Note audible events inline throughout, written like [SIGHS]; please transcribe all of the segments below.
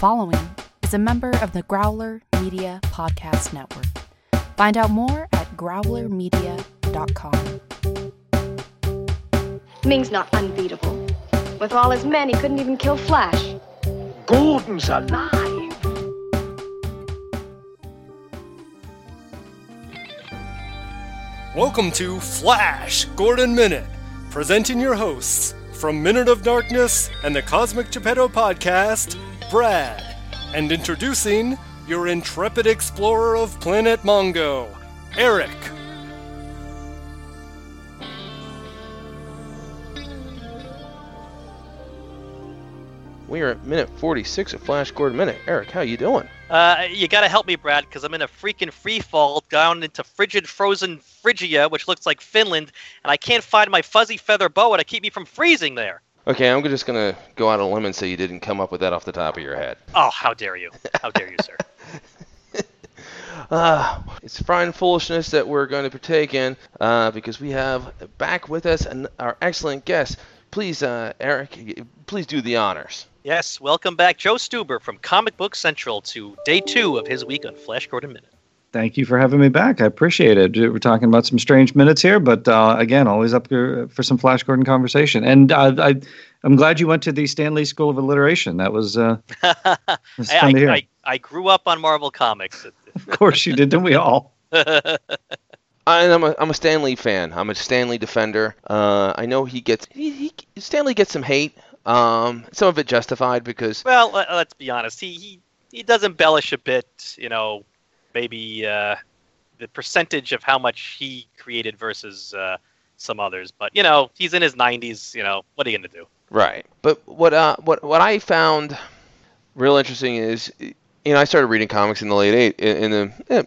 following is a member of the Growler Media Podcast Network. Find out more at growlermedia.com. Ming's not unbeatable. With all his men, he couldn't even kill Flash. Gordon's alive. Welcome to Flash Gordon Minute, presenting your hosts from Minute of Darkness and the Cosmic Geppetto podcast, Brad, and introducing your intrepid explorer of Planet Mongo, Eric. We are at minute 46 of Flash Gordon Minute. Eric, how you doing? Uh, you gotta help me, Brad, because I'm in a freaking free fall down into frigid, frozen Frigia, which looks like Finland, and I can't find my fuzzy feather boa to keep me from freezing there. Okay, I'm just gonna go out on a limb and say you didn't come up with that off the top of your head. Oh, how dare you! How dare you, sir? Uh, [LAUGHS] it's fine foolishness that we're going to partake in uh, because we have back with us an, our excellent guest. Please, uh, Eric, please do the honors. Yes, welcome back, Joe Stuber from Comic Book Central to day two of his week on Flash Gordon Minute. Thank you for having me back. I appreciate it. We're talking about some strange minutes here, but uh, again, always up here for some Flash Gordon conversation. And uh, I, I'm glad you went to the Stan Lee School of Alliteration. That was, uh, [LAUGHS] was I, fun to hear. I, I grew up on Marvel Comics. [LAUGHS] of course you did, didn't we all? [LAUGHS] I, I'm a, I'm a Stan Lee fan. I'm a Stan Lee defender. Uh, I know he gets he, he Stan Lee gets some hate. Um, some of it justified because well, let, let's be honest. He, he he does embellish a bit. You know, maybe uh, the percentage of how much he created versus uh, some others. But you know, he's in his 90s. You know, what are you gonna do? Right. But what uh what what I found real interesting is you know I started reading comics in the late eight in, the eh,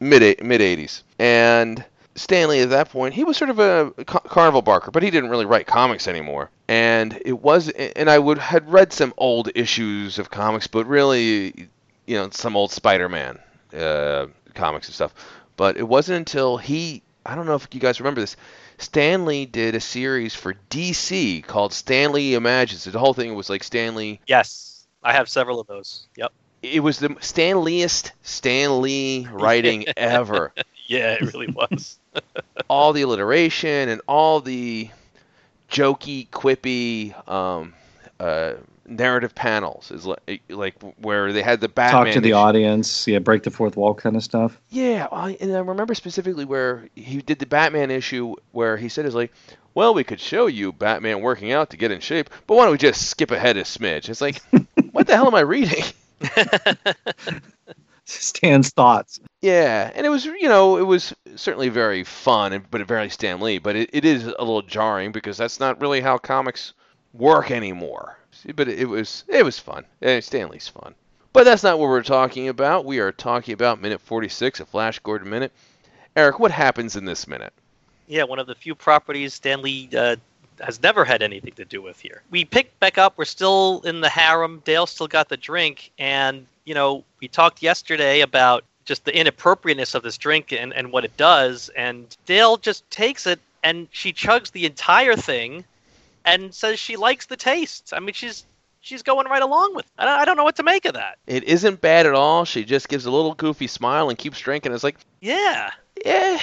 mid mid 80s and Stan Lee at that point he was sort of a carnival barker but he didn't really write comics anymore and it was and I would had read some old issues of comics but really you know some old Spider-Man uh, comics and stuff but it wasn't until he I don't know if you guys remember this Stan Lee did a series for DC called Stan Lee Imagines. The whole thing was like Stan Lee. Yes, I have several of those. Yep. It was the Stanleyest Stan Lee [LAUGHS] writing ever. Yeah, it really was. [LAUGHS] all the alliteration and all the jokey, quippy um, uh, narrative panels is eh, like, like where they had the Batman. Talk to the issue. audience. Yeah, break the fourth wall kind of stuff. Yeah, I, and I remember specifically where he did the Batman issue where he said, "Is like, well, we could show you Batman working out to get in shape, but why don't we just skip ahead a smidge?" It's like, [LAUGHS] what the hell am I reading? [LAUGHS] [LAUGHS] Stan's thoughts. Yeah, and it was, you know, it was certainly very fun, but very Stan Lee. But it, it is a little jarring because that's not really how comics work anymore. But it, was, it was fun. Eh, Stan Lee's fun. But that's not what we're talking about. We are talking about minute 46 a Flash Gordon Minute. Eric, what happens in this minute? yeah, one of the few properties Stan Lee uh, has never had anything to do with here. We pick back up. We're still in the harem. Dale still got the drink, and you know we talked yesterday about just the inappropriateness of this drink and, and what it does, and Dale just takes it and she chugs the entire thing, and says she likes the taste. I mean, she's she's going right along with. It. I don't, I don't know what to make of that. It isn't bad at all. She just gives a little goofy smile and keeps drinking. It's like, Yeah. yeah,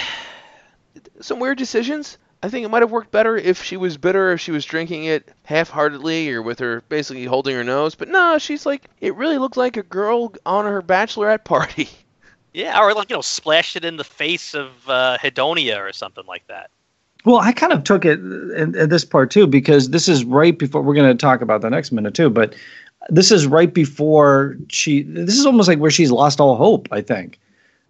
some weird decisions. I think it might have worked better if she was bitter, if she was drinking it half-heartedly or with her basically holding her nose. But no, she's like, it really looked like a girl on her bachelorette party. [LAUGHS] Yeah, or like you know, splashed it in the face of uh, Hedonia or something like that. Well, I kind of took it in, in this part too because this is right before we're going to talk about the next minute too. But this is right before she. This is almost like where she's lost all hope. I think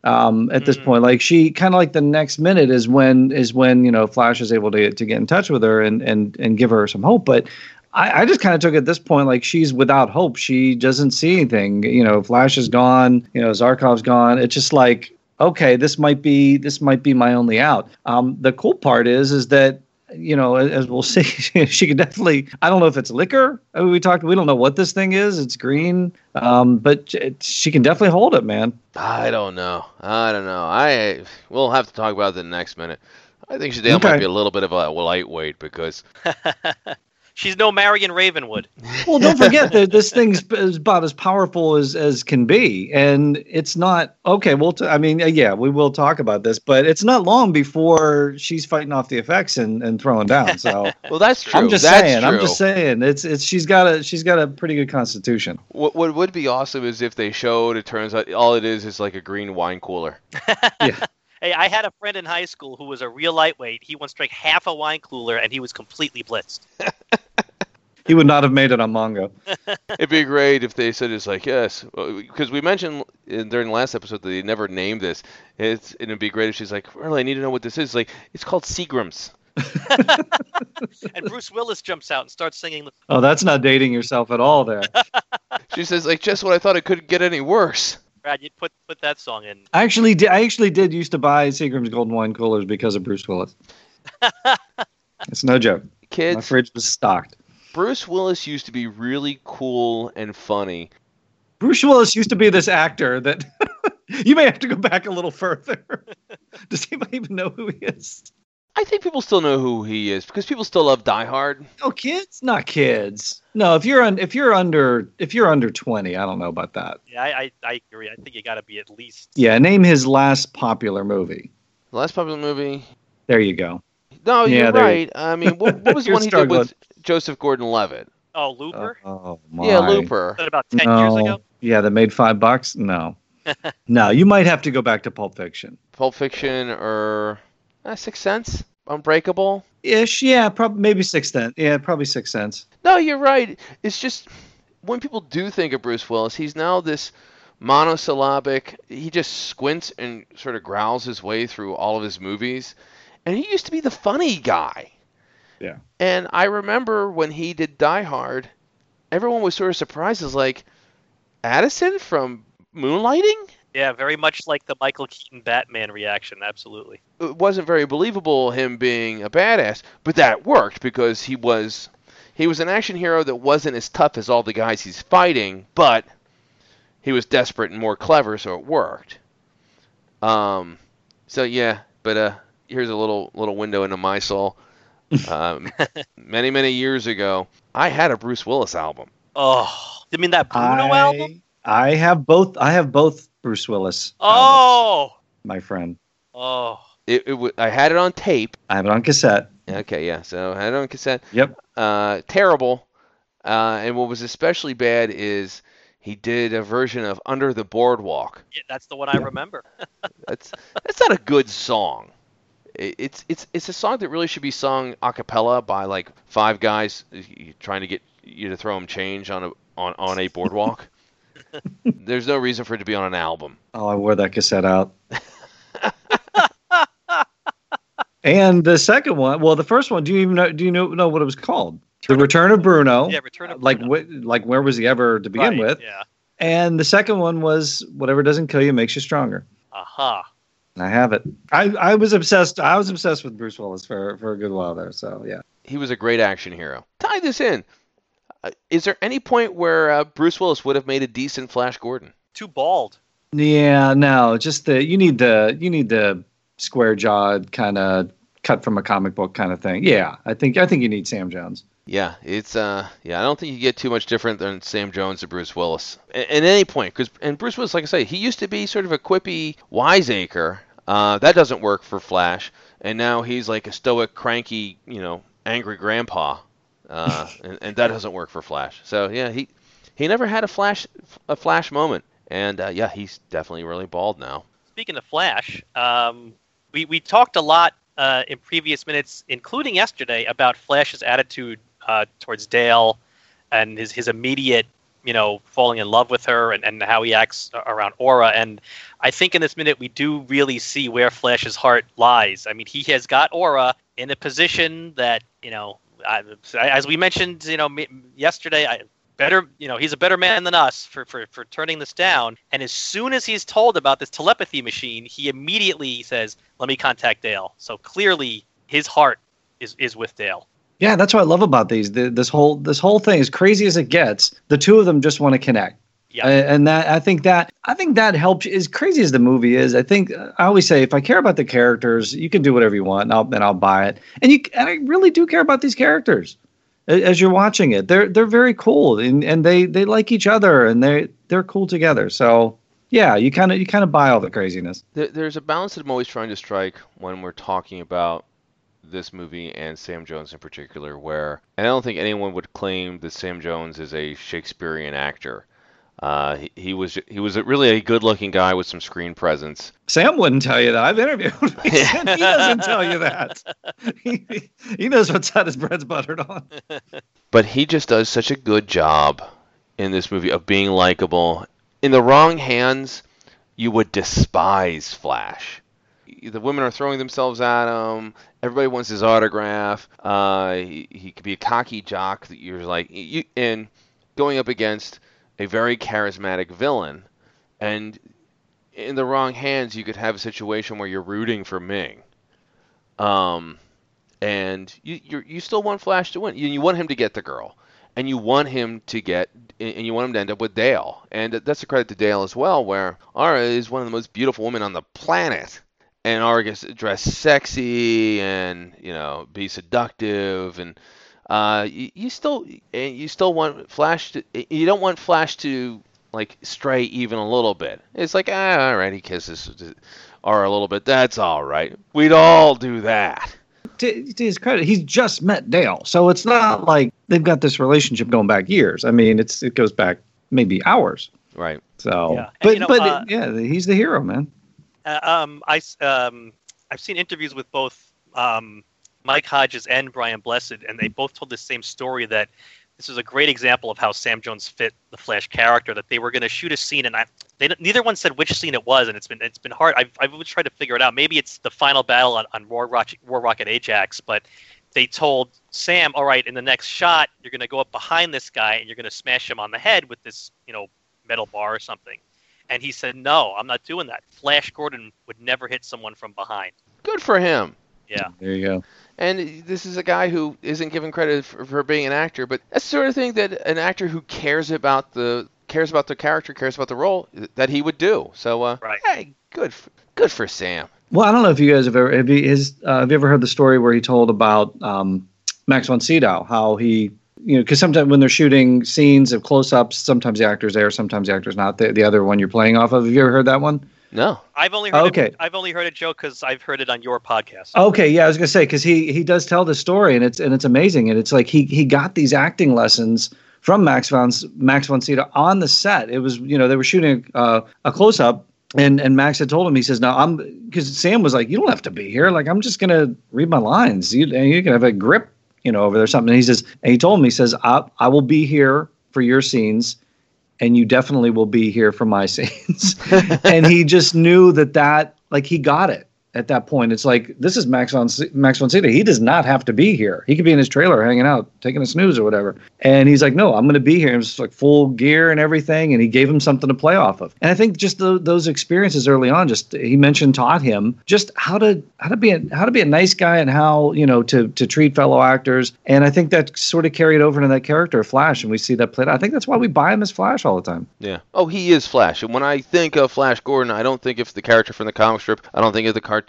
um, at this Mhm. point, like she kind of like the next minute is when is when you know Flash is able to to get in touch with her and and and give her some hope. But I, I just kind of took it at this point like she's without hope. She doesn't see anything. You know, Flash is gone. You know, Zarkov's gone. It's just like okay, this might be this might be my only out. Um, the cool part is is that you know as we'll [LAUGHS] see, she could definitely. I don't know if it's liquor. I mean, we talked. We don't know what this thing is. It's green, um, but it, she can definitely hold it, man. I don't know. I don't know. I we'll have to talk about it the next minute. I think Shadale Okay. might be a little bit of a lightweight because [LAUGHS] she's no Marion Ravenwood. [LAUGHS] Well, don't forget that this [LAUGHS] thing's is about as powerful as as can be, and it's not okay. Well, t- I mean, uh, yeah, we will talk about this, but it's not long before she's fighting off the effects and, and throwing down. So [LAUGHS] Well, that's true. I'm just That's saying, I'm just saying, it's it's she's got a she's got a pretty good constitution. What, what would be awesome is if they showed it turns out all it is is like a green wine cooler. Yeah. Hey, I had a friend in high school who was a real lightweight. He once drank half a wine cooler and he was completely blitzed. [LAUGHS] He would not have made it on Mongo. [LAUGHS] It'd be great if they said it's like yes, because we mentioned in, during the last episode that they never named this. It's it'd be great if she's like, really, I need to know what this is. Like it's called Seagram's. [LAUGHS] And Bruce Willis jumps out and starts singing. Oh, that's not dating yourself at all there. She says like just what I thought it couldn't get any worse. Brad, you put put that song in. I actually did. I actually did used to buy Seagram's Golden Wine coolers because of Bruce Willis. [LAUGHS] it's no joke. Kids, my fridge was stocked. Bruce Willis used to be really cool and funny. Bruce Willis used to be this actor that [LAUGHS] you may have to go back a little further. [LAUGHS] Does anybody even know who he is? I think people still know who he is because people still love Die Hard. Oh, kids, not kids. No, if you're un, if you're under if you're under twenty, I don't know about that. Yeah, I I, I agree. I think you got to be at least. Yeah, name his last popular movie. The last popular movie. There you go. No, Yeah, you're there- right. I mean, what, what was [LAUGHS] the one he did with. Joseph Gordon-Levitt? Oh, Looper. Oh, oh my. Yeah, Looper. Was that about ten years ago? Yeah, that made five bucks. No, [LAUGHS] no, you might have to go back to Pulp Fiction. Pulp Fiction or uh, Sixth Sense? Unbreakable? Ish, yeah, probably maybe six cents. Yeah, probably six cents. No, you're right. It's just when people do think of Bruce Willis, he's now this monosyllabic. He just squints and sort of growls his way through all of his movies. And he used to be the funny guy. Yeah. And I remember when he did Die Hard, everyone was sort of surprised. It was like, Addison from Moonlighting? Yeah, very much like the Michael Keaton Batman reaction. Absolutely. it wasn't very believable him being a badass, but that worked because he was he was an action hero that wasn't as tough as all the guys he's fighting, but he was desperate and more clever, so it worked. Um, so yeah, but uh, here's a little little window into my soul. Um, [LAUGHS] many many years ago, I had a Bruce Willis album. Oh, you mean that Bruno I, album? I have both. I have both Bruce Willis. albums, Oh, my friend. oh. It, it w- I had it on tape. I have it on cassette. Okay, yeah, so I had it on cassette. Yep. uh, terrible. Uh, and what was especially bad is he did a version of Under the Boardwalk. Yeah, that's the one I remember. [LAUGHS] That's that's not a good song. It, it's it's it's a song that really should be sung a cappella by like five guys y- y- trying to get you to throw them change on a on, on a boardwalk. [LAUGHS] [LAUGHS] There's no reason for it to be on an album. Oh, I wore that cassette out. [LAUGHS] and the second one, well, the first one. Do you even know? Do you know, know what it was called? The Return of Bruno. yeah, Return of uh, like Bruno. wh- like where was he ever to begin Right, with? Yeah. And the second one was whatever doesn't kill you makes you stronger. Aha. And I have it. I, I was obsessed. I was obsessed with Bruce Willis for, for a good while there. So yeah. He was a great action hero. Tie this in. Uh, is there any point where uh, Bruce Willis would have made a decent Flash Gordon? Too bald. Yeah, no, just the you need the you need the square jawed kind of cut from a comic book kind of thing. Yeah, I think I think you need Sam Jones. Yeah, it's uh, yeah. I don't think you get too much different than Sam Jones or Bruce Willis at, at any point. Because and Bruce Willis, like I say, he used to be sort of a quippy wiseacre. Uh, that doesn't work for Flash, and now he's like a stoic, cranky, you know, angry grandpa, uh, and, and that doesn't work for Flash. So yeah, he he never had a Flash a Flash moment, and uh, yeah, he's definitely really bald now. Speaking of Flash, um, we we talked a lot uh, in previous minutes, including yesterday, about Flash's attitude uh, towards Dale and his his immediate, you know, falling in love with her and, and how he acts around Aura. And I think in this minute we do really see where Flash's heart lies. I mean, he has got Aura in a position that you know, I, as we mentioned, you know, yesterday. I, better you know he's a better man than us for, for for turning this down and as soon as he's told about this telepathy machine he immediately says let me contact dale so clearly his heart is is with dale Yeah, that's what I love about these. The, this whole this whole thing, as crazy as it gets, the two of them just want to connect. Yeah. And that I think that I think that helps. As crazy as the movie is, I think I always say if I care about the characters, you can do whatever you want, and I'll and I'll buy it. And you and I really do care about these characters. as you're watching it. They're they're very cool and, and they they like each other and they they're cool together. So yeah, you kind of you kind of buy all the craziness. There, there's a balance that I'm always trying to strike when we're talking about this movie and Sam Jones in particular, where and I don't think anyone would claim that Sam Jones is a Shakespearean actor. Uh, he, he was he was a, really a good-looking guy with some screen presence. Sam wouldn't tell you that. I've interviewed him. [LAUGHS] He doesn't tell you that. He, he knows what side his bread's buttered on. [LAUGHS] but he just does such a good job in this movie of being likable. In the wrong hands, you would despise Flash. The women are throwing themselves at him. Everybody wants his autograph. Uh, he, he could be a cocky jock that you're like, you, and going up against a very charismatic villain. And in the wrong hands, you could have a situation where you're rooting for Ming. Um, and you you still want Flash to win. You, you want him to get the girl, and you want him to get and you want him to end up with Dale. And that's a credit to Dale as well, where Aura is one of the most beautiful women on the planet, and Aura gets to dress sexy and you know be seductive and. Uh, you, you still you still want Flash to you don't want Flash to like stray even a little bit. It's like ah, all right, he kisses Aura a little bit. That's all right. We'd all do that to, to, his credit, he's just met Dale, so it's not like they've got this relationship going back years. I mean, it's it goes back maybe hours. Right. So, Yeah. And, but you know, but uh, yeah, he's the hero, man. Uh, um, I s- um, I've seen interviews with both um, Mike Hodges and Brian Blessed, and they both told the same story that this is a great example of how Sam Jones fit the Flash character. That they were going to shoot a scene, and I, they neither one said which scene it was, and it's been it's been hard. I've I've always tried to figure it out. Maybe it's the final battle on, on War, Rock, War Rocket Ajax, but they told Sam, all right, in the next shot, you're going to go up behind this guy and you're going to smash him on the head with this, you know, metal bar or something. And he said, no, I'm not doing that. Flash Gordon would never hit someone from behind. Good for him. Yeah. There you go. And this is a guy who isn't given credit for, for being an actor, but that's the sort of thing that an actor who cares about the cares about the character, cares about the role, that he would do. So, uh, Right. hey, good, for, good for Sam. Well, I don't know if you guys have ever have you, his, uh, have you ever heard the story where he told about um, Max von Sydow, how he you know because sometimes when they're shooting scenes of close-ups, sometimes the actor's there, sometimes the actor's not. The, the other one you're playing off of. Have you ever heard that one? No, I've only heard Okay. it, I've only heard it, Joe, because I've heard it on your podcast. Okay, yeah, I was gonna say because he he does tell the story and it's and it's amazing and it's like he he got these acting lessons from Max von Max von Sydow on the set. It was you know they were shooting uh, a close up and and Max had told him he says now I'm because Sam was like you don't have to be here like I'm just gonna read my lines you and you can have a grip you know over there or something. And he says and he told him he says I I will be here for your scenes and you definitely will be here for my [LAUGHS] scenes. [LAUGHS] and he just knew that that like he got it at that point. It's like this is Max von Max von Sydow. He does not have to be here. He could be in his trailer hanging out, taking a snooze or whatever. And he's like, no, I'm going to be here. And it's like full gear and everything. And he gave him something to play off of. And I think just the, those experiences early on, just he mentioned taught him just how to how to be a, how to be a nice guy and how you know to to treat fellow actors. And I think that sort of carried over into that character Flash, and we see that played. I think that's why we buy him as Flash all the time. Yeah. Oh, he is Flash. And when I think of Flash Gordon, I don't think of the character from the comic strip. I don't think of the cartoon.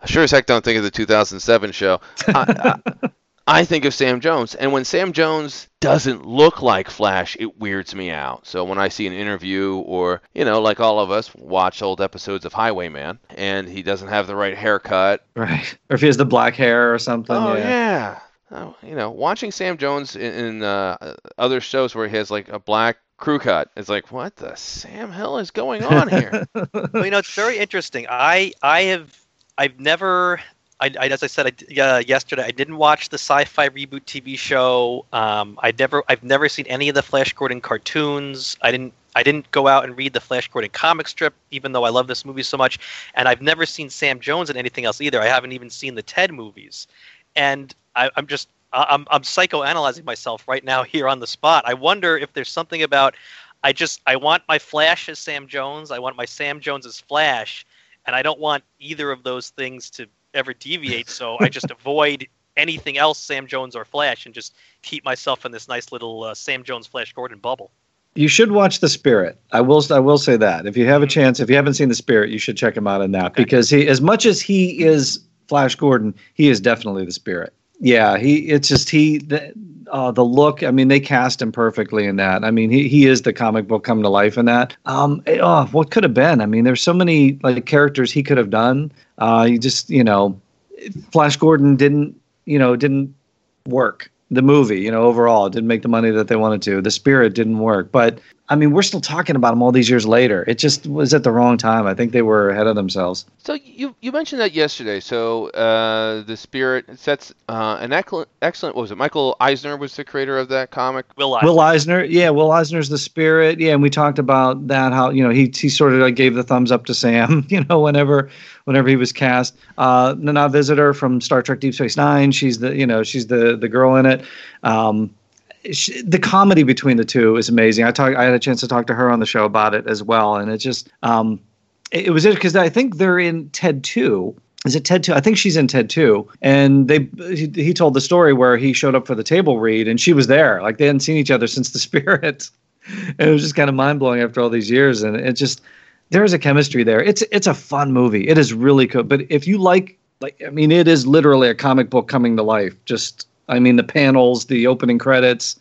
I sure as heck don't think of the 2007 show. I, I, I think of Sam Jones. And when Sam Jones doesn't look like Flash, it weirds me out. So when I see an interview or, you know, like all of us watch old episodes of Highwayman and he doesn't have the right haircut. Right. Or if he has the black hair or something. Oh, yeah. yeah. Oh, you know, watching Sam Jones in, in uh, other shows where he has like a black crew cut, it's like, what the Sam hell is going on here? [LAUGHS] well, you know, it's very interesting. I I have I've never. I, I, as I said I uh, yesterday, I didn't watch the sci-fi reboot TV show. Um, I never, I've never seen any of the Flash Gordon cartoons. I didn't, I didn't go out and read the Flash Gordon comic strip, even though I love this movie so much. And I've never seen Sam Jones in anything else either. I haven't even seen the Ted movies. And I, I'm just, I'm, I'm psychoanalyzing myself right now here on the spot. I wonder if there's something about. I just, I want my Flash as Sam Jones. I want my Sam Jones as Flash and I don't want either of those things to ever deviate. So I just [LAUGHS] avoid anything else Sam Jones or Flash and just keep myself in this nice little uh, Sam Jones Flash Gordon bubble. You should watch The Spirit. I will. I will say that if you have a chance, if you haven't seen The Spirit, you should check him out in that because he, as much as he is Flash Gordon, he is definitely the Spirit. Yeah, he. It's just he. The, uh, the look. I mean, they cast him perfectly in that. I mean, he, he is the comic book come to life in that. Um, eh, oh, what could have been? I mean, there's so many like characters he could have done. Uh, you just you know, Flash Gordon didn't you know didn't work the movie, you know, overall. Didn't make the money that they wanted to. The spirit didn't work. But I mean, we're still talking about them all these years later. It just was at the wrong time. I think they were ahead of themselves. So you you mentioned that yesterday. So uh, the spirit sets uh, an excellent excellent. What was it? Michael Eisner was the creator of that comic. Will Eisner. Will Eisner, yeah, Will Eisner's the spirit, yeah, and we talked about that. How you know he he sort of like gave the thumbs up to Sam, [LAUGHS] you know, whenever whenever he was cast. Uh, Nana Visitor from Star Trek Deep Space Nine, she's the you know she's the the girl in it. Um, she, the comedy between the two is amazing. I talked, I had a chance to talk to her on the show about it as well, and it just, um, it, it was it because I think they're in Ted two. Is it Ted two? I think she's in Ted two, and they he, he told the story where he showed up for the table read, and she was there. Like they hadn't seen each other [LAUGHS] since the Spirit, and it was just kind of mind blowing after all these years, and it just there is a chemistry there. It's it's a fun movie. It is really good. But if you like like I mean, it is literally a comic book coming to life. Just I mean, the panels, the opening credits,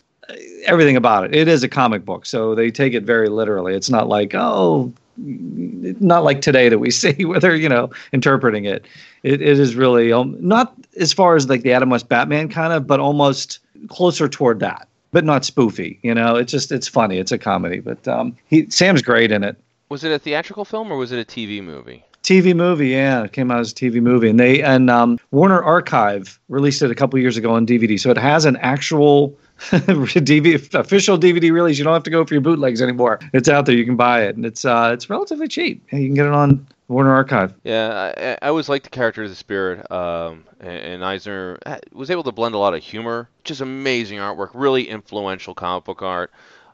everything about it. It is a comic book, so they take it very literally. It's not like oh, not like today that we [LAUGHS] see where they're you know interpreting it. It it is really um, not as far as like the Adam West Batman kind of, but almost closer toward that. But not spoofy, you know. It's just it's funny. It's a comedy, but um, he Sam's great in it. Was it a theatrical film or was it a TV movie? TV movie, yeah, it came out as a TV movie, and they and um, Warner Archive released it a couple years ago on DVD, so it has an actual [LAUGHS] DVD official DVD release. You don't have to go for your bootlegs anymore. It's out there. You can buy it, and it's uh, it's relatively cheap. You can get it on Warner Archive. Yeah, I, I always liked the character of the spirit, um, and, and Eisner was able to blend a lot of humor, just amazing artwork, really influential comic book art.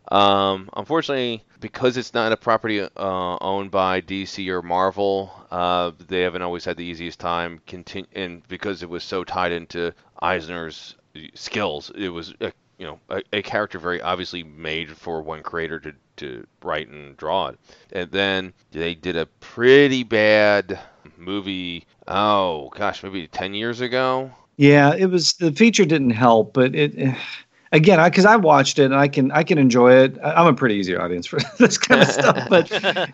Um, unfortunately, because it's not a property uh, owned by DC or Marvel, uh, they haven't always had the easiest time. Continu- and because it was so tied into Eisner's skills, it was a, you know a, a, character very obviously made for one creator to to write and draw it. And then they did a pretty bad movie. Oh gosh, maybe ten years ago. Yeah, it was the feature didn't help, but it again, because I, I, watched it and I can I can enjoy it. I'm a pretty easy audience for [LAUGHS] this kind of [LAUGHS] stuff, but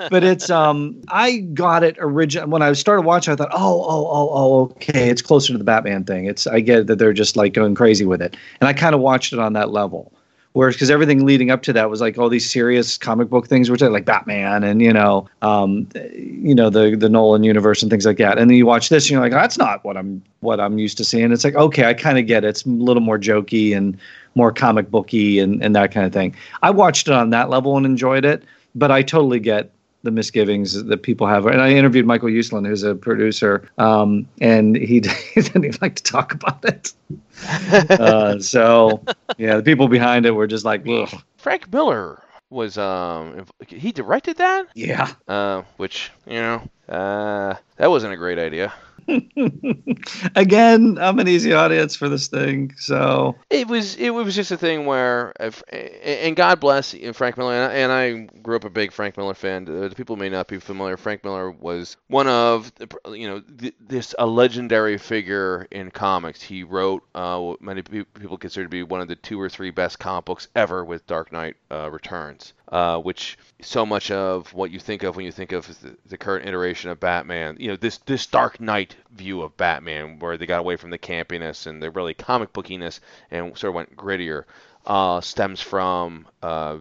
but it's um I got it original when I started watching. I thought, oh oh oh oh okay, it's closer to the Batman thing. It's I get that they're just like going crazy with it, and I kind of watched it on that level. Whereas, because everything leading up to that was like all these serious comic book things, which are like Batman and you know, um, you know the the Nolan universe and things like that. And then you watch this, and you're like, that's not what I'm what I'm used to seeing. It's like, okay, I kind of get it. It's a little more jokey and more comic booky and and that kind of thing. I watched it on that level and enjoyed it, but I totally get the misgivings that people have. And I interviewed Michael Uslan, who's a producer, um, and he, [LAUGHS] he, didn't even like to talk about it. uh, so, yeah, the people behind it were just like, Ugh. Frank Miller was um he directed that yeah uh which you know uh that wasn't a great idea [LAUGHS] Again, I'm an easy audience for this thing, so it was it was just a thing where, if, and God bless Frank Miller, and I grew up a big Frank Miller fan. The people may not be familiar. Frank Miller was one of you know this a legendary figure in comics. He wrote uh, what many people consider to be one of the two or three best comic books ever with Dark Knight uh, Returns uh, which so much of what you think of when you think of the, the, current iteration of Batman, you know, this this Dark Knight view of Batman, where they got away from the campiness and the really comic bookiness and sort of went grittier, uh, stems from uh,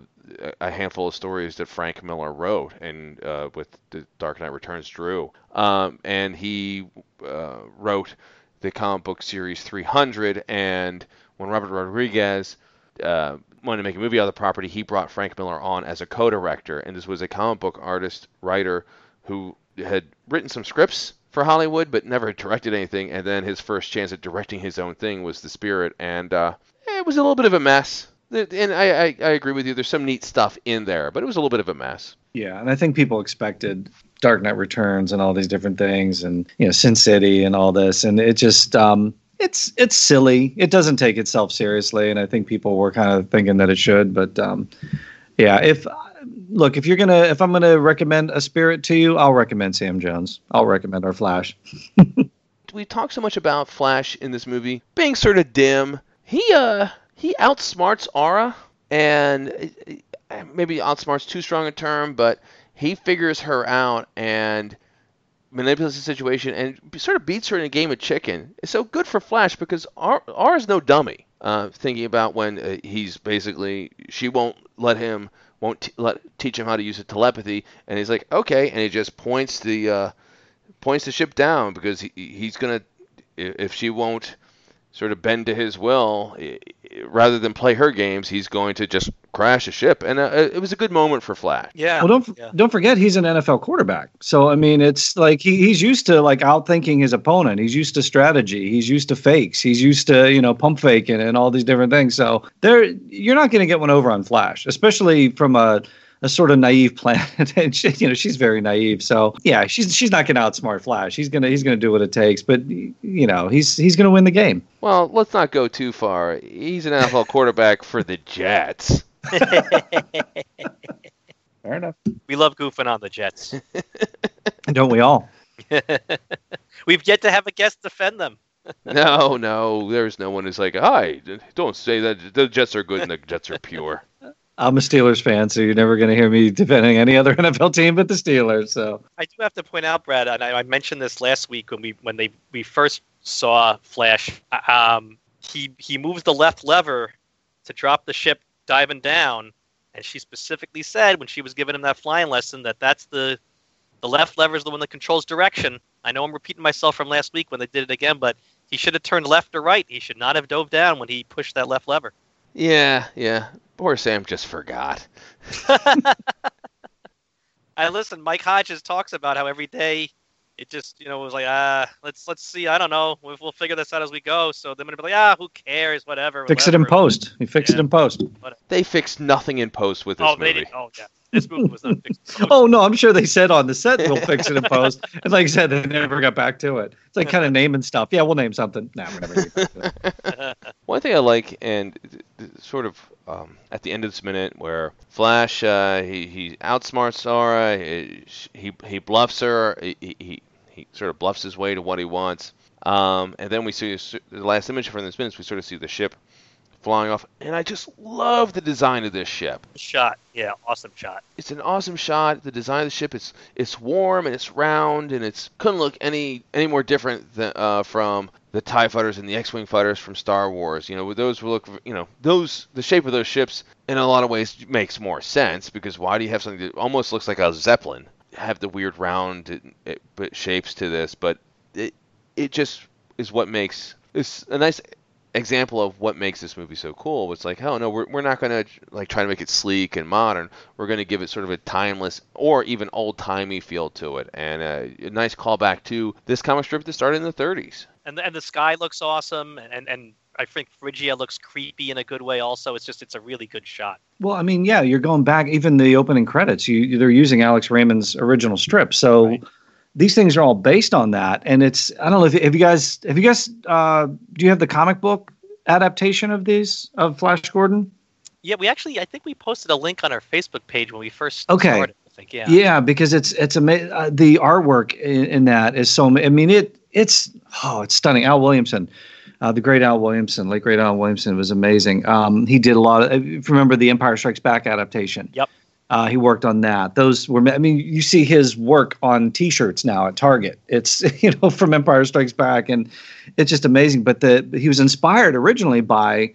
a handful of stories that Frank Miller wrote and uh, with the Dark Knight Returns drew, um, and he uh, wrote the comic book series 300, and when Robert Rodriguez uh, wanted to make a movie out of the property, he brought Frank Miller on as a co-director, and this was a comic book artist writer who had written some scripts for Hollywood, but never directed anything. And then his first chance at directing his own thing was The Spirit, and uh, it was a little bit of a mess. And I, I, I agree with you. There's some neat stuff in there, but it was a little bit of a mess. Yeah, and I think people expected Dark Knight Returns and all these different things, and you know Sin City and all this, and it just um, it's it's silly. It doesn't take itself seriously, and I think people were kind of thinking that it should. But um, yeah, if look, if you're gonna, if I'm gonna recommend a spirit to you, I'll recommend Sam Jones. I'll recommend our Flash. [LAUGHS] we talk so much about Flash in this movie being sort of dim. He uh he outsmarts Aura, and uh, maybe outsmarts too strong a term, but he figures her out and manipulates the situation and sort of beats her in a game of chicken. So good for Flash because Aura's no dummy. Uh, thinking about when uh, he's basically she won't let him won't t- let teach him how to use the telepathy, and he's like okay, and he just points the uh, points the ship down because he, he's gonna if she won't sort of bend to his will, rather than play her games, he's going to just crash a ship. And uh, it was a good moment for Flash. Yeah. Well, don't yeah. don't forget he's an NFL quarterback. So I mean, it's like he, he's used to like outthinking his opponent. He's used to strategy. He's used to fakes. He's used to you know pump faking and all these different things. So there, you're not going to get one over on Flash, especially from a a sort of naive planet, [LAUGHS] and she, you know she's very naive. So yeah, she's she's not going to outsmart Flash. He's gonna he's gonna do what it takes. But you know he's he's gonna win the game. Well, let's not go too far. He's an NFL quarterback for the Jets. [LAUGHS] Fair enough. We love goofing on the Jets. [LAUGHS] Don't we all? We've yet to have a guest defend them. no, no, there's no one who's like, "Hi, don't say that. The Jets are good and the Jets are pure." I'm a Steelers fan, so you're never going to hear me defending any other [LAUGHS] NFL team but the Steelers. So I do have to point out, Brad, and I, I mentioned this last week when we when they we first saw Flash. Um, he he moves the left lever to drop the ship diving down, and she specifically said when she was giving him that flying lesson that that's the the left lever is the one that controls direction. I know I'm repeating myself from last week when they did it again, but he should have turned left or right. He should not have dove down when he pushed that left lever. Yeah, yeah. Poor Sam just forgot. [LAUGHS] I listen. Mike Hodges talks about how every day it just you know was like ah let's let's see I don't know we'll, we'll figure this out as we go. So they're gonna be like ah who cares whatever. Fix it in post. He fix yeah. it in post. They fixed nothing in post with this oh, movie. They did. Oh yeah, this movie was not fixed. oh no, I'm sure they said on the set we'll fix it in post, and like I said, they never got back to it. It's like kind of naming stuff. Yeah, we'll name something. Nah, we're never. [LAUGHS] One thing I like, and sort of um, at the end of this minute, where Flash uh, he he outsmarts Aura, he he, he bluffs her, he, he he sort of bluffs his way to what he wants. Um, and then we see the last image from this minute. We sort of see the ship flying off, and I just love the design of this ship. Shot, yeah, awesome shot. It's an awesome shot. The design of the ship is it's warm and it's round, and it's couldn't look any any more different than uh, from the Tie fighters and the X-wing fighters from Star Wars. You know, those look, you know, those the shape of those ships in a lot of ways makes more sense because why do you have something that almost looks like a zeppelin? Have the weird round shapes to this, but it it just is what makes it's a nice example of what makes this movie so cool. It's like, oh no, we're, we're not gonna like try to make it sleek and modern. We're gonna give it sort of a timeless or even old timey feel to it, and a, a nice callback to this comic strip that started in the 30s. And the, and the sky looks awesome, and and I think Frigia looks creepy in a good way. Also, it's just it's a really good shot. Well, I mean, yeah, you're going back even the opening credits. You they're using Alex Raymond's original strip, so. Right these things are all based on that and it's i don't know if have you guys have you guys uh, do you have the comic book adaptation of these of flash gordon yeah we actually i think we posted a link on our facebook page when we first okay. started I think, yeah yeah because it's it's amazing uh, the artwork in, in, that is so i mean it it's oh it's stunning al williamson uh, the great Al Williamson, late great Al Williamson, was amazing. Um, he did a lot of. If you remember the Empire Strikes Back adaptation? Yep. Uh, he worked on that. Those were, I mean, you see his work on T-shirts now at Target. It's [LAUGHS] you know from Empire Strikes Back, and it's just amazing. But the he was inspired originally by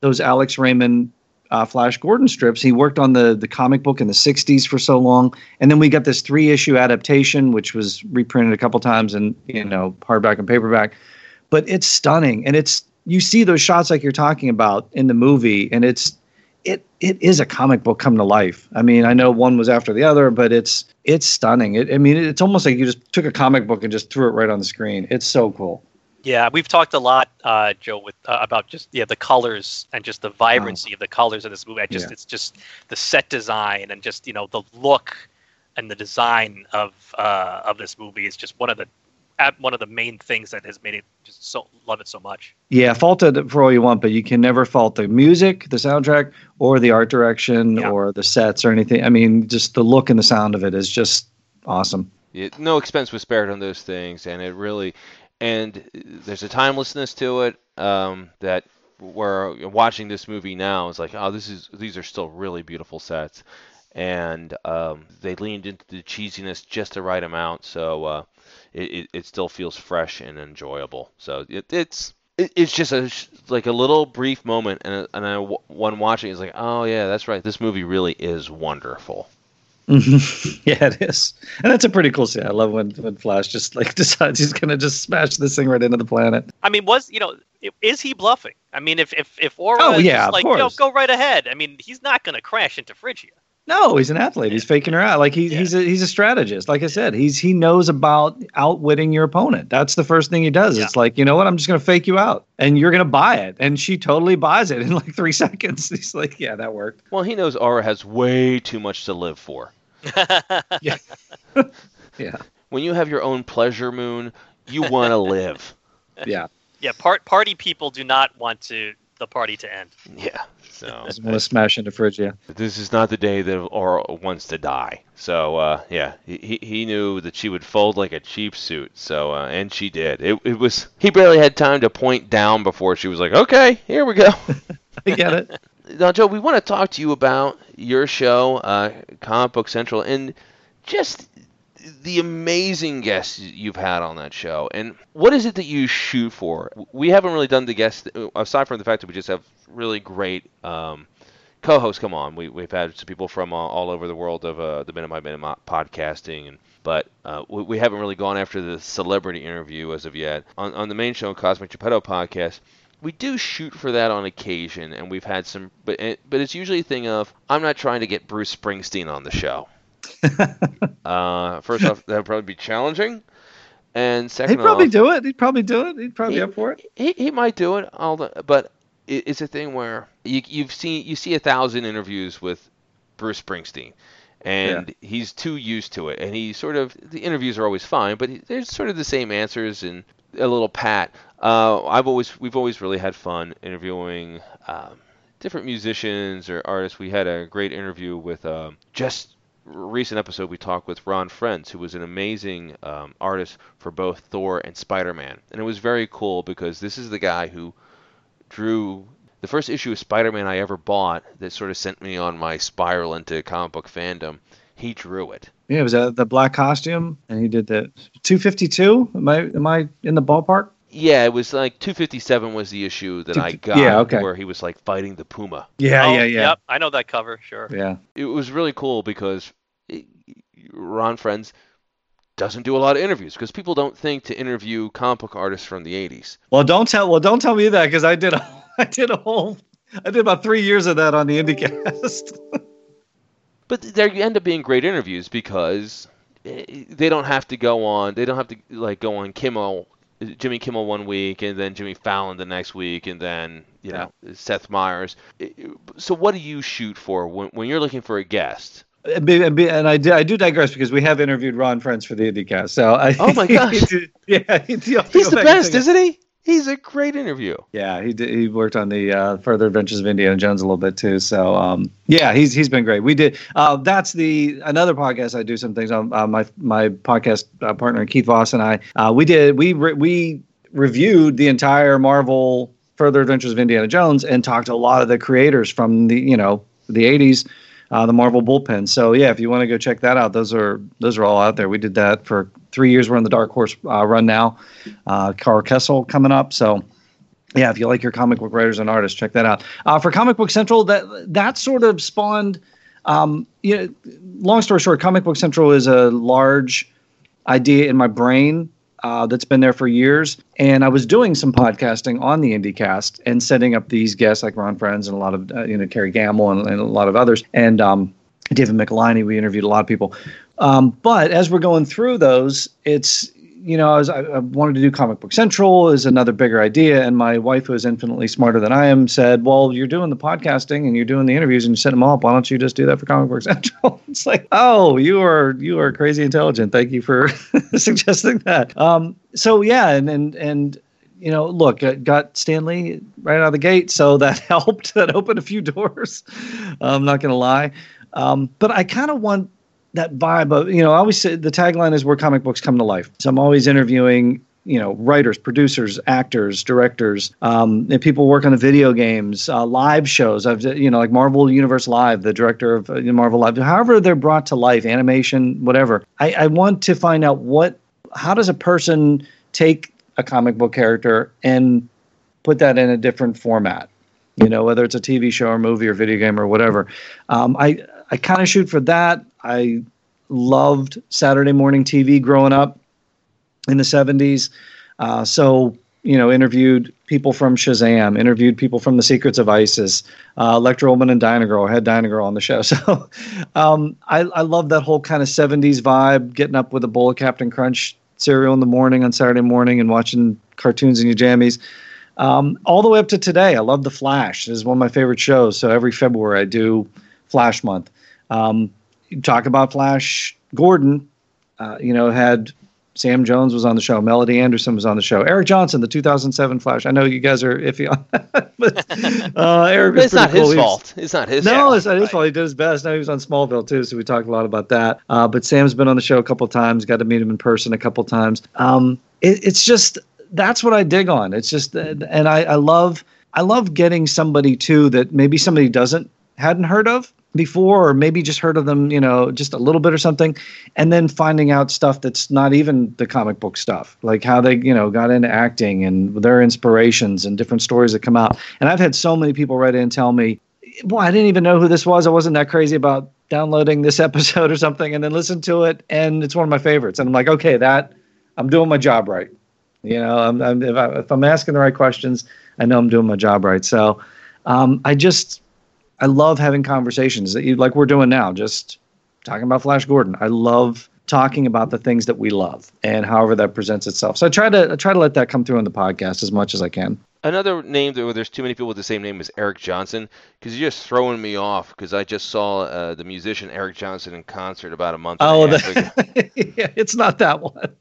those Alex Raymond uh, Flash Gordon strips. He worked on the the comic book in the '60s for so long, and then we got this three issue adaptation, which was reprinted a couple times in you know hardback and paperback. But it's stunning, and it's you see those shots like you're talking about in the movie, and it's it it is a comic book come to life. I mean, I know one was after the other, but it's it's stunning. It, I mean, it's almost like you just took a comic book and just threw it right on the screen. It's so cool. Yeah, we've talked a lot, uh, Joe, with uh, about just yeah the colors and just the vibrancy of the colors of this movie. I just yeah. it's just the set design and just you know the look and the design of uh, of this movie is just one of the one of the main things that has made it just so love it so much. Yeah, fault it for all you want, but you can never fault the music, the soundtrack, or the art direction, yeah. or the sets, or anything. I mean, just the look and the sound of it is just awesome. Yeah, no expense was spared on those things, and it really, and there's a timelessness to it um, that where watching this movie now is like, oh, this is these are still really beautiful sets, and um, they leaned into the cheesiness just the right amount, so uh, it, it, it still feels fresh and enjoyable. So it, it's it, it's just a like a little brief moment, and and I, one watching is like, oh yeah, that's right. This movie really is wonderful. Mm-hmm. [LAUGHS] yeah, it is, and that's a pretty cool scene. I love when when Flash just like [LAUGHS] decides he's gonna just smash this thing right into the planet. I mean, was you know, is he bluffing? I mean, if if if Aura Oh, yeah, of like, you know, go right ahead. I mean, he's not going to crash into Frigia. No, he's an athlete. He's faking her out. Like he, he's a he's a strategist. Like I said, he's he knows about outwitting your opponent. That's the first thing he does. It's like you know what? I'm just gonna fake you out, and you're gonna buy it. And she totally buys it in like three [LAUGHS] seconds. He's like, yeah, that worked. Well, he knows Aura has way too much to live for. [LAUGHS] Yeah. [LAUGHS] yeah. When you have your own pleasure moon, you want to live. Yeah. Yeah, part party people do not want to the party to end. Yeah. So Doesn't gonna smash into Frigia. this is not the day that Aura wants to die. So uh, yeah, he, he- he knew that she would fold like a cheap suit. So uh, and she did. It, it was he barely had time to point down before she was like, okay, here we go. [LAUGHS] I get it. [LAUGHS] now, Joe, we want to talk to you about your show, uh, Comic Book Central, and just the amazing guests you've had on that show. And what is it that you shoot for? We haven't really done the guests, aside from the fact that we just have really great um, co-hosts come on. We, we've had some people from uh, all over the world of uh, the Minute by Minute podcasting, and but uh, we, haven't really gone after the celebrity interview as of yet. On, on the main show, Cosmic Geppetto podcast, we do shoot for that on occasion, and we've had some, but it, but it's usually a thing of I'm not trying to get Bruce Springsteen on the show. [LAUGHS] uh, first off, that would probably be challenging, and second He'd probably off, do it. He'd probably do it. He'd probably be up for it. he, he might do it, although, but it, it's a thing where you, you've seen you see a thousand interviews with Bruce Springsteen, and he's too used to it, and he sort of the interviews are always fine, but he, there's sort of the same answers and a little pat. Uh, I've always we've always really had fun interviewing um, different musicians or artists. We had a great interview with um, just recent episode we talked with Ron Frenz, who was an amazing um, artist for both Thor and Spider-Man, and it was very cool because this is the guy who drew the first issue of Spider-Man I ever bought that sort of sent me on my spiral into comic book fandom. He drew it. Yeah, it was uh, the black costume, and he did the 252. Am I am I in the ballpark? Yeah, it was like 257 was the issue that I got, yeah, okay. where he was like fighting the puma. Yeah, Oh, yeah, yeah, Yep, I know that cover. Sure. yeah. It was really cool because it, Ron Frenz doesn't do a lot of interviews because people don't think to interview comic book artists from the 80s. Well, don't tell. Well, don't tell me that because I did. A, [LAUGHS] I did a whole. I did about three years of that on the IndieCast. [LAUGHS] But they end up being great interviews because eh, they don't have to go on. They don't have to like go on Kimmel, Jimmy Kimmel one week, and then Jimmy Fallon the next week, and then you know Seth Meyers. So what do you shoot for when when you're looking for a guest? And be- and be- and I do, I do digress because we have interviewed Ron Frenz for the IndieCast. So I, Oh my gosh. [LAUGHS] yeah, he, He's the best, isn't he? He's a great interview. Yeah, he did, he worked on the uh, Further Adventures of Indiana Jones a little bit too. So um, yeah, he's he's been great. We did uh, that's the another podcast I do some things on. Uh, my my podcast uh, partner Keith Voss and I uh, we did we re- we reviewed the entire Marvel Further Adventures of Indiana Jones and talked to a lot of the creators from the you know the 80s. Uh, the Marvel bullpen. So yeah, if you want to go check that out, those are those are all out there. We did that for three years. We're in the Dark Horse uh, run now. Uh, Karl Kesel coming up. So yeah, if you like your comic book writers and artists, check that out. Uh, for Comic Book Central, that that sort of spawned. Um, you know, long story short, Comic Book Central is a large idea in my brain uh, that's been there for years, and I was doing some podcasting on the IndieCast and setting up these guests like Ron Frenz and a lot of uh, you know Terry Gamble and, and a lot of others, and um, David Michelinie. We interviewed a lot of people, um, but as we're going through those, it's you know, I, was, I, I wanted to do Comic Book Central is another bigger idea, and my wife, who is infinitely smarter than I am, said, "Well, you're doing the podcasting and you're doing the interviews and you set them all up. Why don't you just do that for Comic Book Central?" [LAUGHS] it's like, oh, you are you are crazy intelligent. Thank you for [LAUGHS] suggesting that. Um, so yeah, and and and you know, look, got Stan Lee right out of the gate, so [LAUGHS] that helped. That opened a few doors. I'm not going to lie, um, but I kind of want that vibe of you know. I always say the tagline is where comic books come to life. So I'm always interviewing you know writers producers actors directors um, and people work on the video games uh, live shows i've you know like marvel universe live the director of uh, marvel live however they're brought to life animation whatever I, I want to find out what how does a person take a comic book character and put that in a different format you know whether it's a tv show or movie or video game or whatever um, i i kind of shoot for that i loved saturday morning tv growing up in the 70s. Uh, so, you know, interviewed people from Shazam, interviewed people from The Secrets of Isis, uh, Electra Woman and Girl. I had Girl on the show. [LAUGHS] So um, I, I love that whole kind of 70s vibe, getting up with a bowl of Cap'n Crunch cereal in the morning on Saturday morning and watching cartoons in your jammies. Um, all the way up to today. I love The Flash. This is one of my favorite shows. So every February I do Flash Month. Um, talk about Flash Gordon, uh, you know, had Sam Jones was on the show. Melody Anderson was on the show. Eric Johnson, the 2007 Flash. I know you guys are iffy on that, [LAUGHS] but uh, Eric. it's not cool. his fault. It's not his. No, fault. it's not his fault. He did his best. No, he was on Smallville too, so we talked a lot about that. Uh, but Sam's been on the show a couple times. Got to meet him in person a couple times. Um, it, it's just that's what I dig on. It's just, and I, I love, I love getting somebody too that maybe somebody doesn't hadn't heard of before or maybe just heard of them you know just a little bit or something and then finding out stuff that's not even the comic book stuff like how they you know got into acting and their inspirations and different stories that come out. And i've had so many people write in and tell me well i didn't even know who this was. I wasn't that crazy about downloading this [LAUGHS] episode or something and then listen to it and it's one of my favorites. And i'm like okay that i'm doing my job right. You know I'm, I'm if, I, i'm asking the right questions i know i'm doing my job right. So um, i just I love having conversations that you like we're doing now, just talking about Flash Gordon. I love talking about the things that we love and however that presents itself. So I try to I try to let that come through in the podcast as much as I can. Another name where there's too many people with the same name is Eric Johnson because you're just throwing me off because I just saw uh, the musician Eric Johnson in concert about a month. Oh, the, [LAUGHS] yeah, it's not that one.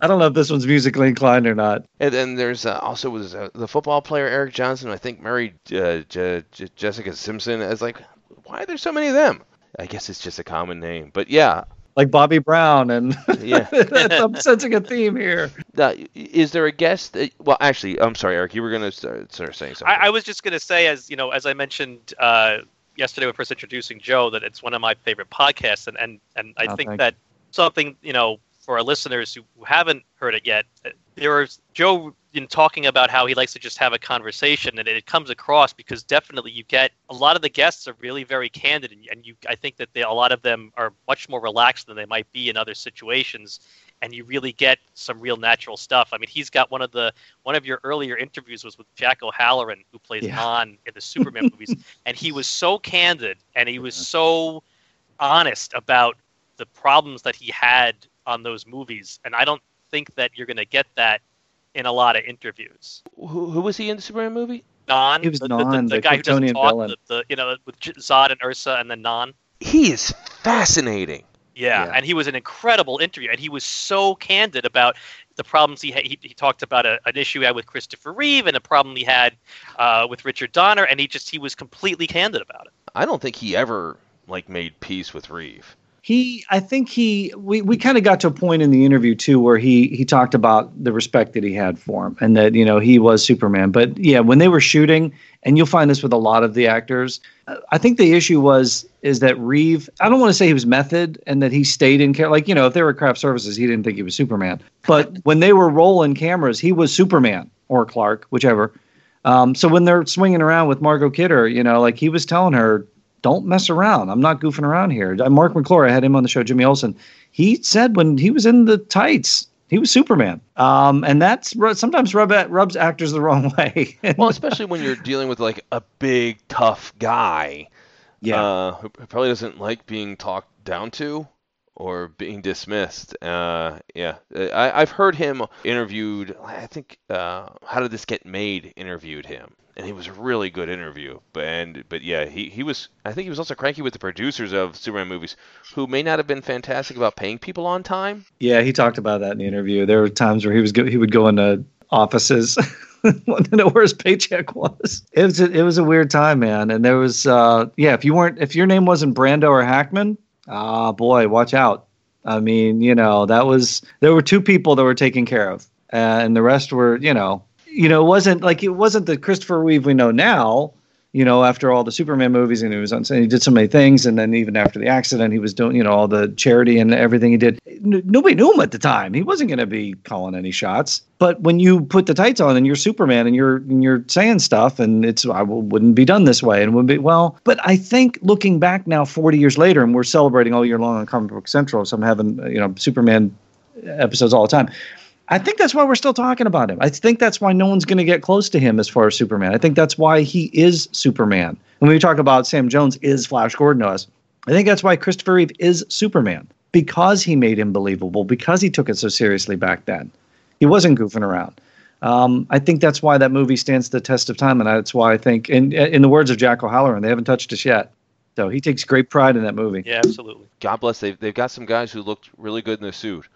I don't know if this one's musically inclined or not. And then there's uh, also was uh, the football player Eric Johnson. I think married uh, J- J- Jessica Simpson. As like, why are there so many of them? I guess it's just a common name. But yeah, like Bobby Brown, and [LAUGHS] yeah, [LAUGHS] I'm sensing a theme here. Uh, is there a guest? That, well, actually, I'm sorry, Eric. You were going to start, start, saying something. I, I was just going to say, as you know, as I mentioned uh, yesterday when first introducing Joe, that it's one of my favorite podcasts, and and and I oh, think that something you know for our listeners who haven't heard it yet, there was Joe in talking about how he likes to just have a conversation, and it comes across because definitely you get a lot of the guests are really very candid, and, and you I think that they, a lot of them are much more relaxed than they might be in other situations, and you really get some real natural stuff. I mean, he's got one of the one of your earlier interviews was with Jack O'Halloran, who plays yeah. Non in the Superman [LAUGHS] movies, and he was so candid and he was so honest about the problems that he had on those movies, and I don't think that you're going to get that in a lot of interviews. Who, who was he in the Superman movie? Non. He was the, Non, the, the, the guy who doesn't talk. The, the, you know with Zod and Ursa and then Non. He is fascinating. Yeah, yeah, and he was an incredible interview, and he was so candid about the problems he had. He, he talked about a, an issue he had with Christopher Reeve and a problem he had uh, with Richard Donner, and he just he was completely candid about it. I don't think he ever like made peace with Reeve he i think he we, we kind of got to a point in the interview too where he he talked about the respect that he had for him and that you know he was superman. But yeah when they were shooting and you'll find this with a lot of the actors i think the issue was is that reeve i don't want to say he was method and that he stayed in care like you know if they were craft services he didn't think he was superman. But [LAUGHS] when they were rolling cameras he was superman or clark whichever. Um, so when they're swinging around with margot kidder you know like he was telling her don't mess around. I'm not goofing around here. Uh, Marc McClure, I had him on the show, Jimmy Olsen. He said when he was in the tights, he was Superman. Um, and that's sometimes rub, rubs actors the wrong [LAUGHS] way. well, especially when you're dealing with like a big, tough guy. Yeah. Uh, who probably doesn't like being talked down to or being dismissed. Uh, yeah, I, have heard him interviewed. I think uh, "How Did This Get Made" interviewed him, and he was a really good interview. But and but yeah, he, he was. I think he was also cranky with the producers of Superman movies, who may not have been fantastic about paying people on time. Yeah, he talked about that in the interview. There were times where he was go, he would go into offices. wanted to know where his paycheck was. It was a, it was a weird time, man. And there was uh, yeah, if you weren't if your name wasn't Brando or Hackman, ah, boy, watch out. I mean, you know, that was there were two people that were taken care of, uh, and the rest were, you know, you know, it wasn't like it wasn't the Christopher Reeve we know now. You know, after all the Superman movies, and he was on, he did so many things, and then even after the accident, he was doing, you know, all the charity and everything he did. N- nobody knew him at the time. He wasn't going to be calling any shots. But when you put the tights on and you're Superman and you're and you're saying stuff, and it's I w- wouldn't be done this way, and would be well. But I think looking back now, 40 years later, and we're celebrating all year long on Comic Book Central, so I'm having you know Superman episodes all the time. I think that's why we're still talking about him. I think that's why no one's going to get close to him as far as Superman. I think that's why he is Superman. When we talk about Sam Jones is Flash Gordon to us, I think that's why Christopher Reeve is Superman because he made him believable, because he took it so seriously back then. He wasn't goofing around. Um, I think that's why that movie stands the test of time, and that's why I think, in in the words of Jack O'Halloran, they haven't touched us yet. So he takes great pride in that movie. Yeah, absolutely. God bless. They've they've got some guys who looked really good in the suit.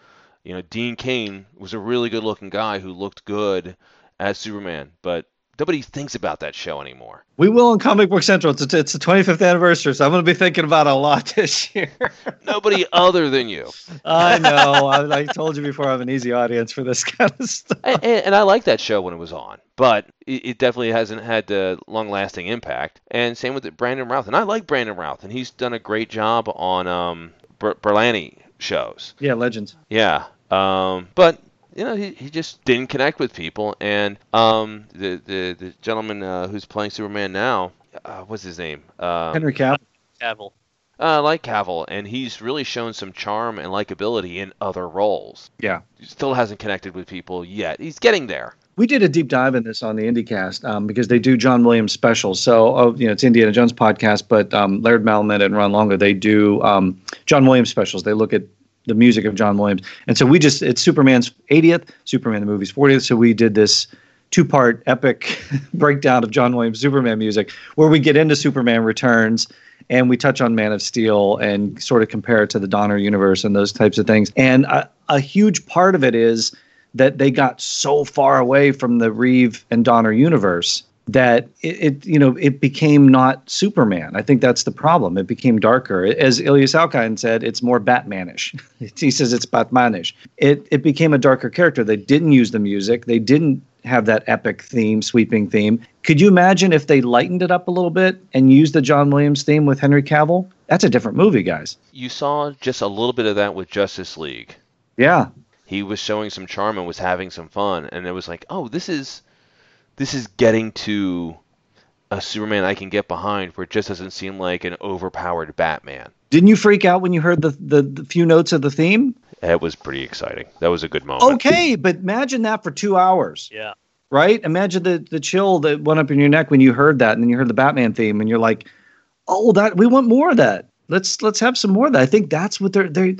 You know, Dean Cain was a really good looking guy who looked good as Superman, but nobody thinks about that show anymore. We will in Comic Book Central. It's, it's the 25th anniversary, so I'm going to be thinking about it a lot [LAUGHS] this year. [LAUGHS] Nobody other than you. I [LAUGHS] know. I, I told you before, I have an easy audience for this kind of stuff. and, and, and I like that show when it was on, but it, it definitely hasn't had the long-lasting impact. And same with Brandon Routh, and I like Brandon Routh, and he's done a great job on um, Ber- Berlanti shows. Yeah, Legends. Yeah, um, but you know he, he just didn't connect with people, and um, the the the gentleman uh, who's playing Superman now, uh, what's his name? Um, Henry Cavill. Cavill. uh, I like Cavill, and he's really shown some charm and likability in other roles. Yeah. He still hasn't connected with people yet. He's getting there. We did a deep dive in this on the IndieCast um, because they do John Williams specials. So, oh, you know, it's Indiana Jones podcast, but um, Laird Malamed and Ron Longo, they do um, John Williams specials. They look at the music of John Williams. And so we just, it's Superman's 80th, Superman the movie's 40th. So we did this two part epic [LAUGHS] breakdown of John Williams Superman music where we get into Superman Returns and we touch on Man of Steel and sort of compare it to the Donner universe and those types of things. And a, a huge part of it is that they got so far away from the Reeve and Donner universe that it, it, you know it became not Superman. I think that's the problem. It became darker. As Ilyas Alkine said, it's more Batmanish. [LAUGHS] he says it's Batmanish. It it became a darker character. They didn't use the music. They didn't have that epic theme, sweeping theme. Could you imagine if they lightened it up a little bit and used the John Williams theme with Henry Cavill? That's a different movie, guys. You saw just a little bit of that with Justice League. Yeah. He was showing some charm and was having some fun, and it was like, oh, this is this is getting to a Superman I can get behind, where it just doesn't seem like an overpowered Batman. Didn't you freak out when you heard the, the, the few notes of the theme? It was pretty exciting. That was a good moment. Okay, but imagine that for two hours. Yeah. right? Imagine the the chill that went up in your neck when you heard that, and then you heard the Batman theme, and you're like, "Oh, that we want more of that. Let's let's have some more of that." I think that's what they're they.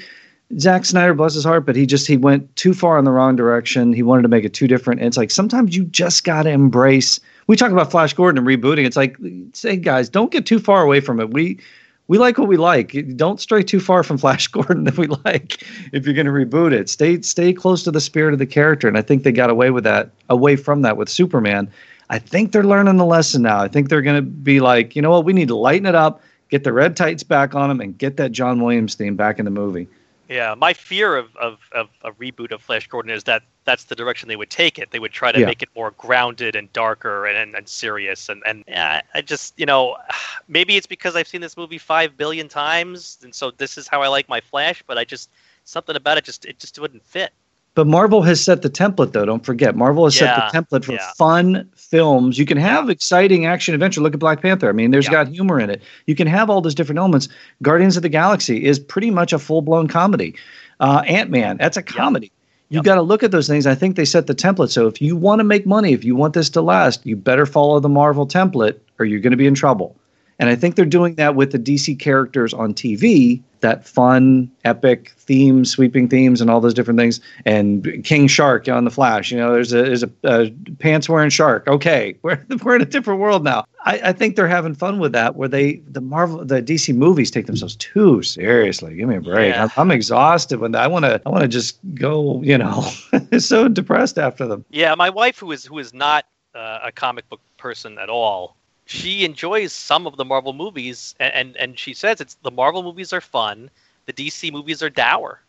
Zack Snyder, bless his heart, but he just he went too far in the wrong direction. He wanted to make it too different. And it's like sometimes you just got to embrace. We talk about Flash Gordon and rebooting. It's like, say, guys, don't get too far away from it. We we like what we like. Don't stray too far from [LAUGHS] Flash Gordon that we like. If you're going to reboot it, stay stay close to the spirit of the character. And I think they got away with that, away from that with Superman. I think they're learning the lesson now. I think they're going to be like, you know what, we need to lighten it up, get the red tights back on them, and get that John Williams theme back in the movie. Yeah, my fear of, of, of a reboot of Flash Gordon is that that's the direction they would take it. They would try to Yeah. make it more grounded and darker and, and, and serious. And, and yeah, I just, you know, [SIGHS] maybe it's because I've seen this movie five billion times, and so this is how I like my Flash. But I just something about it just it just wouldn't fit. But Marvel has set the template, though. Don't forget, Marvel has Yeah, set the template for yeah. fun films. You can have exciting action adventure. Look at Black Panther. I mean, there's Yeah. got humor in it. You can have all those different elements. Guardians of the Galaxy is pretty much a full blown comedy. Uh, Ant Man, that's a comedy. You Yep. got to look at those things. I think they set the template. So if you want to make money, if you want this to last, you better follow the Marvel template, or you're going to be in trouble. And I think they're doing that with the DC characters on TV, that fun, epic themes, sweeping themes, and all those different things. And King Shark on the Flash, you know, there's a there's a, a pants wearing shark. Okay, [LAUGHS] we're we're in a different world now. I, I think they're having fun with that, where they the Marvel the DC movies take themselves too seriously. Give me a break. Yeah. I'm, I'm exhausted when I want to I want to just go. You know, [LAUGHS] so depressed after them. Yeah, my wife, who is who is not uh, a comic book person at all, she enjoys some of the Marvel movies, and, and and she says it's the Marvel movies are fun, the DC movies are dour.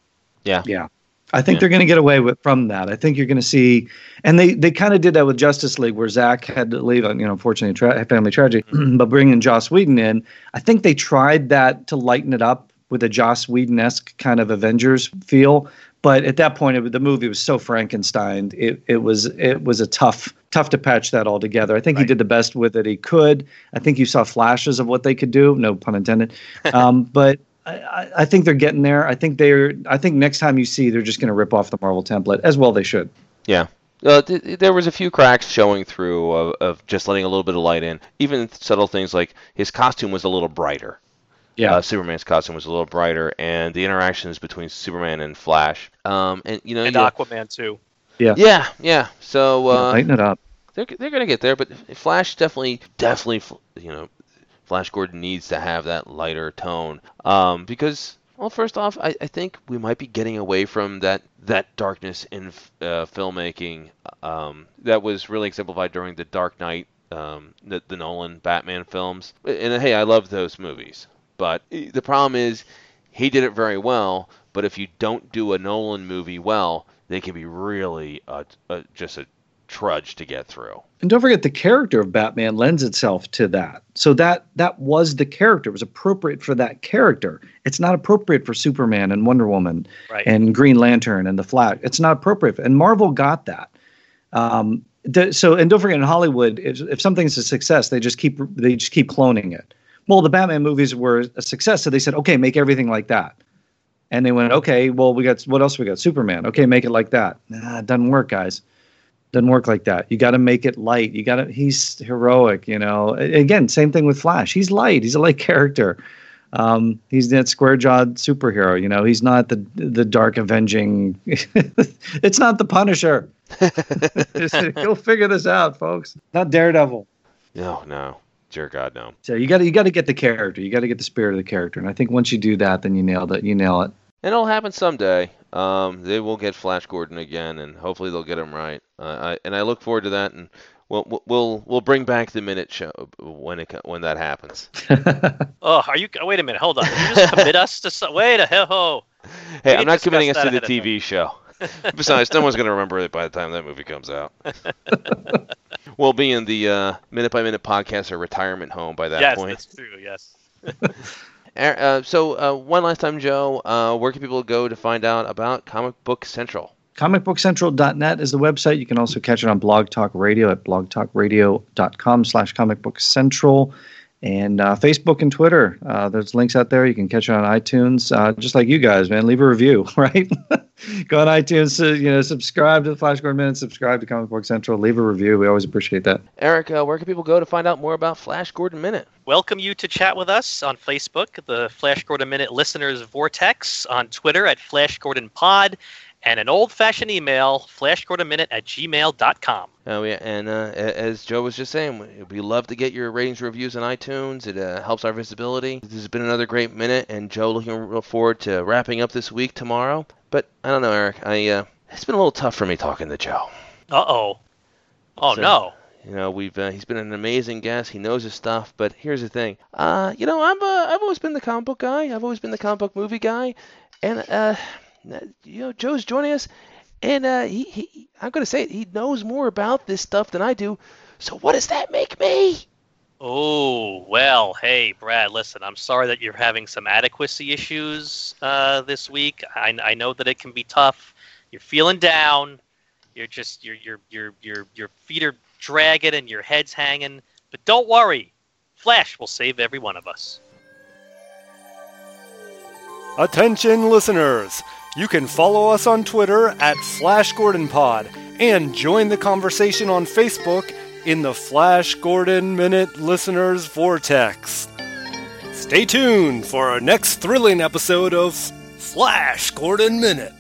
Yeah. Yeah. I think Yeah. they're going to get away with from that. I think you're going to see, and they they kind of did that with Justice League, where Zack had to leave, you know, unfortunately, tra- family tragedy. Mm-hmm. [CLEARS THROAT] but bringing Joss Whedon in, I think they tried that to lighten it up with a Joss Whedon esque kind of Avengers feel. But at that point, it, the movie was so Frankenstein. It it was it was a tough tough to patch that all together. I think he did the best with it he could. I think you saw flashes of what they could do. No pun intended. [LAUGHS] Um, but I, I- think they're getting there. I think they're. I think next time you see, they're just going to rip off the Marvel template as well. They should. Yeah. Uh, th- there was a few cracks showing through of, of just letting a little bit of light in. Even subtle things like his costume was a little brighter. Yeah. Uh, Superman's costume was a little brighter, and the interactions between Superman and Flash. Um, and you know, And you- Aquaman too. Yeah, yeah, yeah. So uh, Lighten it up. they're they're gonna get there, but Flash definitely definitely you know Flash Gordon needs to have that lighter tone um, because well first off I, I think we might be getting away from that that darkness in uh, filmmaking um, that was really exemplified during the Dark Knight um, the, the Nolan Batman films and hey I love those movies but the problem is he did it very well but if you don't do a Nolan movie well they can be really uh, uh, just a trudge to get through. And don't forget the character of Batman lends itself to that. So that that was the character. It was appropriate for that character. It's not appropriate for Superman and Wonder Woman Right. and Green Lantern and the Flash. It's not appropriate. And Marvel got that. Um, the, so and don't forget in Hollywood, if, if something's a success, they just keep they just keep cloning it. Well, the Batman movies were a success, so they said, okay, make everything like that. And they went, okay, well, we got what else? We got Superman. Okay, make it like that. Nah, it doesn't work, guys. Doesn't work like that. You got to make it light. You got to. He's heroic, you know. Again, same thing with Flash. He's light. He's a light [LAUGHS] character. Um, he's that square jawed superhero. You know, he's not the the dark avenging. [LAUGHS] it's not the Punisher. [LAUGHS] Go figure this out, folks. Not Daredevil. No, no. Dear God, no. So you got to you got to get the character. You got to get the spirit of the character. And I think once you do that, then you nailed it. You nail it. And it'll happen someday. Um, they will get Flash Gordon again, and hopefully they'll get him right. Uh, I, and I look forward to that. And we'll we'll- we'll we'll bring back the minute show when it when that happens. [LAUGHS] Oh, are you? Wait a minute. Hold on. Did you just commit us to some? Wait a hell. ho. Hey, can I'm not committing us to the ahead of TV show. [LAUGHS] Besides, no one's going to remember it by the time that movie comes out. [LAUGHS] we'll be in the uh, minute by minute podcast or retirement home by that yes, point. that's true. Yes. [LAUGHS] Uh, so, uh, one last time, Joe, uh, where can people go to find out about Comic Book Central? comicbookcentral.net is the website you can also catch it on blog talk radio at blogtalkradio.com slash comic book central and uh, facebook and twitter uh, there's links out there. You can catch it on itunes. Uh, just like you guys man leave a review [LAUGHS] right? [LAUGHS] Go on itunes uh, you know subscribe to the flash gordon minute subscribe to comic book central leave a review. We always appreciate that. Eric, uh, where can people go to find out more about Flash Gordon Minute? Welcome you to chat with us on Facebook, the Flash Gordon Minute Listeners Vortex, on Twitter at Flash Gordon Pod, and an old fashioned email, flashgordonminute at gmail.com. Oh yeah, and uh, as Joe was just saying, we- love to get your ratings, reviews on iTunes. It uh, helps our visibility. This has been another great minute, and Joe looking forward to wrapping up this week tomorrow. But I don't know, Eric. I uh, it's been a little tough for me talking to Joe. Uh oh. Oh So- no. You know, we've uh, he's been an amazing guest. He knows his stuff. But here's the thing. Uh, you know, I'm uh, I've always been the comic book guy. I've always been the comic book movie guy, and uh, you know, Joe's joining us, and uh, he, he I'm gonna say it, he knows more about this stuff than I do. So what does that make me? Oh, well, hey, Brad, listen, I'm sorry that you're having some adequacy issues uh, this week. I, I know that it can be tough. You're feeling down. You're just, your your your your your feet are dragging and your head's hanging. But don't worry. Flash will save every one of us. Attention listeners! You can follow us on Twitter at Flash Gordon Pod and join the conversation on Facebook in the Flash Gordon Minute Listeners Vortex. Stay tuned for our next thrilling episode of Flash Gordon Minute.